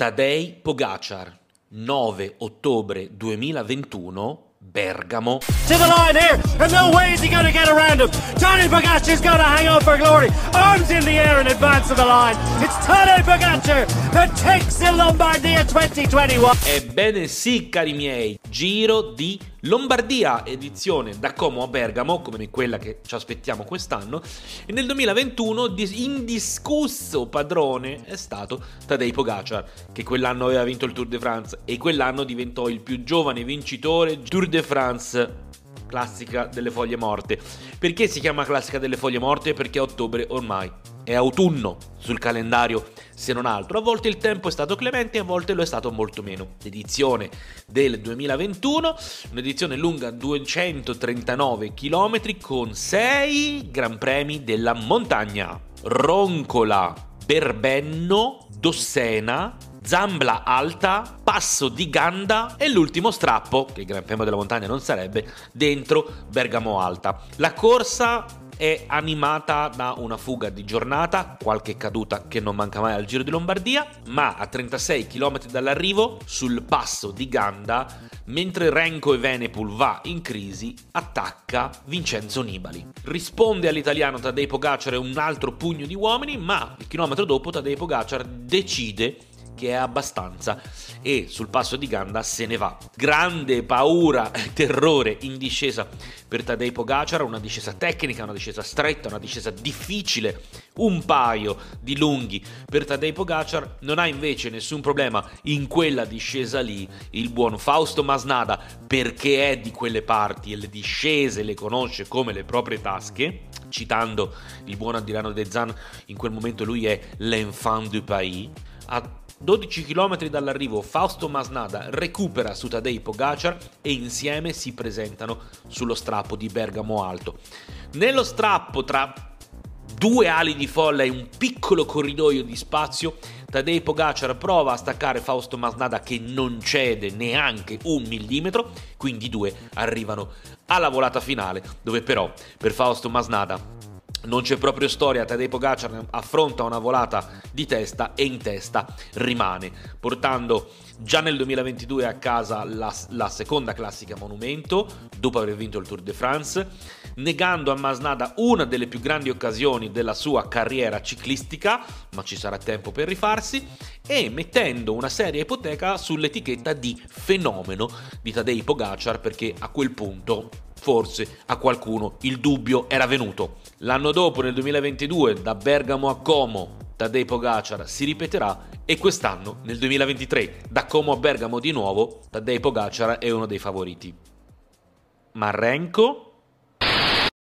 Tadej Pogacar, 9 ottobre 2021, Bergamo. To the line here, and no way is he going to get around him. Tony Pogacar is going to hang on for glory. Arms in the air in advance of the line. It's Tony Pogacar that takes the Lombardia 2021. Ebbene sì, cari miei, Giro di Lombardia, edizione da Como a Bergamo, come quella che ci aspettiamo quest'anno, e nel 2021 indiscusso padrone è stato Tadej Pogacar, che quell'anno aveva vinto il Tour de France e quell'anno diventò il più giovane vincitore Tour de France classica delle foglie morte. Perché si chiama classica delle foglie morte? Perché ottobre ormai è autunno sul calendario, se non altro. A volte il tempo è stato clemente, a volte lo è stato molto meno. L'edizione del 2021, un'edizione lunga 239 km con 6 Gran Premi della montagna. Roncola, Berbenno, Dossena, Zambla Alta, Passo di Ganda e l'ultimo strappo, che il Gran Premio della Montagna non sarebbe, dentro Bergamo Alta. La corsa è animata da una fuga di giornata, qualche caduta che non manca mai al Giro di Lombardia, ma a 36 km dall'arrivo, sul passo di Ganda, mentre Renko e Venepul va in crisi, attacca Vincenzo Nibali. Risponde all'italiano Tadej Pogacar e un altro pugno di uomini, ma il chilometro dopo Tadej Pogacar decide che è abbastanza e sul passo di Ganda se ne va. Grande paura e terrore in discesa per Tadej Pogacar, una discesa tecnica, una discesa stretta, una discesa difficile, un paio di lunghi per Tadej Pogacar, non ha invece nessun problema in quella discesa lì il buon Fausto Masnada perché è di quelle parti e le discese le conosce come le proprie tasche, citando il buon Adriano De Zan, in quel momento lui è l'enfant du pays, ha 12 km dall'arrivo Fausto Masnada recupera su Tadej Pogacar e insieme si presentano sullo strappo di Bergamo Alto. Nello strappo tra due ali di folla e un piccolo corridoio di spazio, Tadej Pogacar prova a staccare Fausto Masnada che non cede neanche un millimetro, quindi i due arrivano alla volata finale, dove però per Fausto Masnada non c'è proprio storia, Tadej Pogacar affronta una volata di testa e in testa rimane, portando già nel 2022 a casa la, la, seconda classica monumento, dopo aver vinto il Tour de France, negando a Masnada una delle più grandi occasioni della sua carriera ciclistica, ma ci sarà tempo per rifarsi, e mettendo una seria ipoteca sull'etichetta di fenomeno di Tadej Pogacar perché a quel punto forse a qualcuno il dubbio era venuto. L'anno dopo, nel 2022, da Bergamo a Como, Tadej Pogacar si ripeterà e quest'anno, nel 2023, da Como a Bergamo di nuovo, Tadej Pogacar è uno dei favoriti. Ma Renko